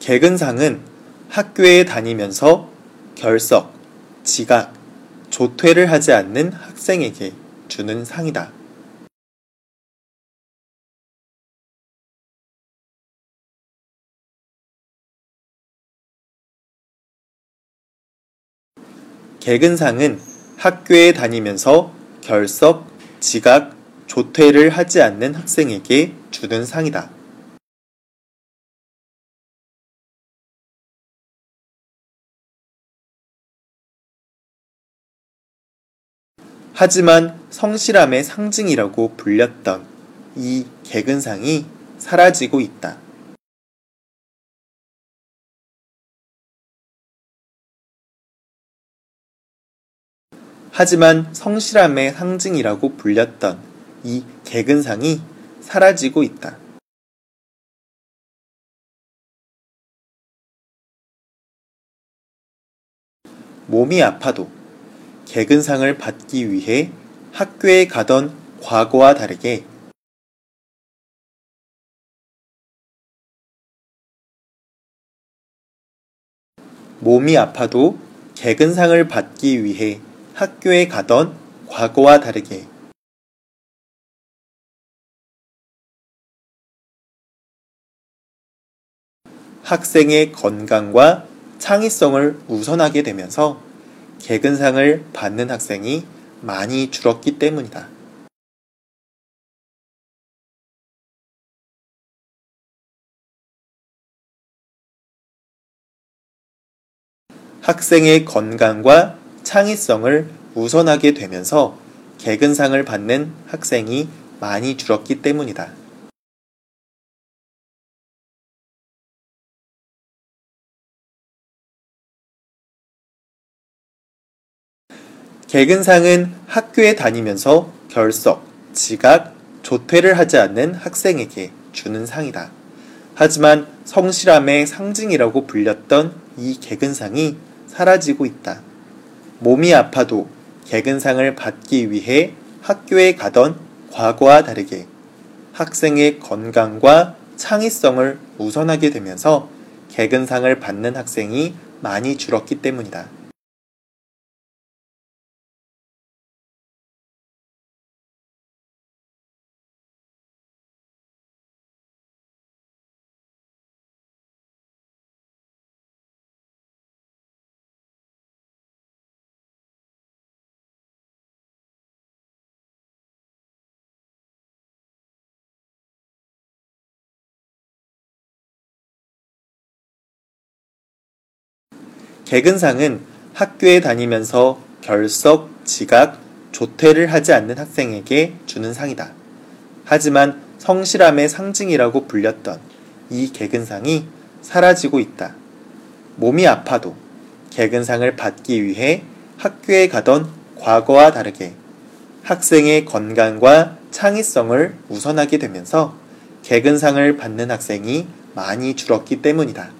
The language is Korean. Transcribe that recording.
개근상은 학교에 다니면서 결석, 지각, 조퇴를 하지 않는 학생에게 주는 상이다. 개근상은 학교에 다니면서 결석, 지각, 조퇴를 하지 않는 학생에게 주는 상이다. 하지만 성실함의 상징이라고 불렸던 이 개근상이 사라지고 있다. 하지만 성실함의 상징이라고 불렸던 이 개근상이 사라지고 있다. 몸이 아파도 개근상을 받기 위해 학교에 가던 과거와 다르게 몸이 아파도 개근상을 받기 위해 학교에 가던 과거와 다르게 학생의 건강과 창의성을 우선하게 되면서 개근상을 받는 학생이 많이 줄었기 때문이다. 학생의 건강과 창의성을 우선하게 되면서 개근상을 받는 학생이 많이 줄었기 때문이다. 개근상은 학교에 다니면서 결석, 지각, 조퇴를 하지 않는 학생에게 주는 상이다. 하지만 성실함의 상징이라고 불렸던 이 개근상이 사라지고 있다. 몸이 아파도 개근상을 받기 위해 학교에 가던 과거와 다르게 학생의 건강과 창의성을 우선하게 되면서 개근상을 받는 학생이 많이 줄었기 때문이다. 개근상은 학교에 다니면서 결석, 지각, 조퇴를 하지 않는 학생에게 주는 상이다. 하지만 성실함의 상징이라고 불렸던 이 개근상이 사라지고 있다. 몸이 아파도 개근상을 받기 위해 학교에 가던 과거와 다르게 학생의 건강과 창의성을 우선하게 되면서 개근상을 받는 학생이 많이 줄었기 때문이다.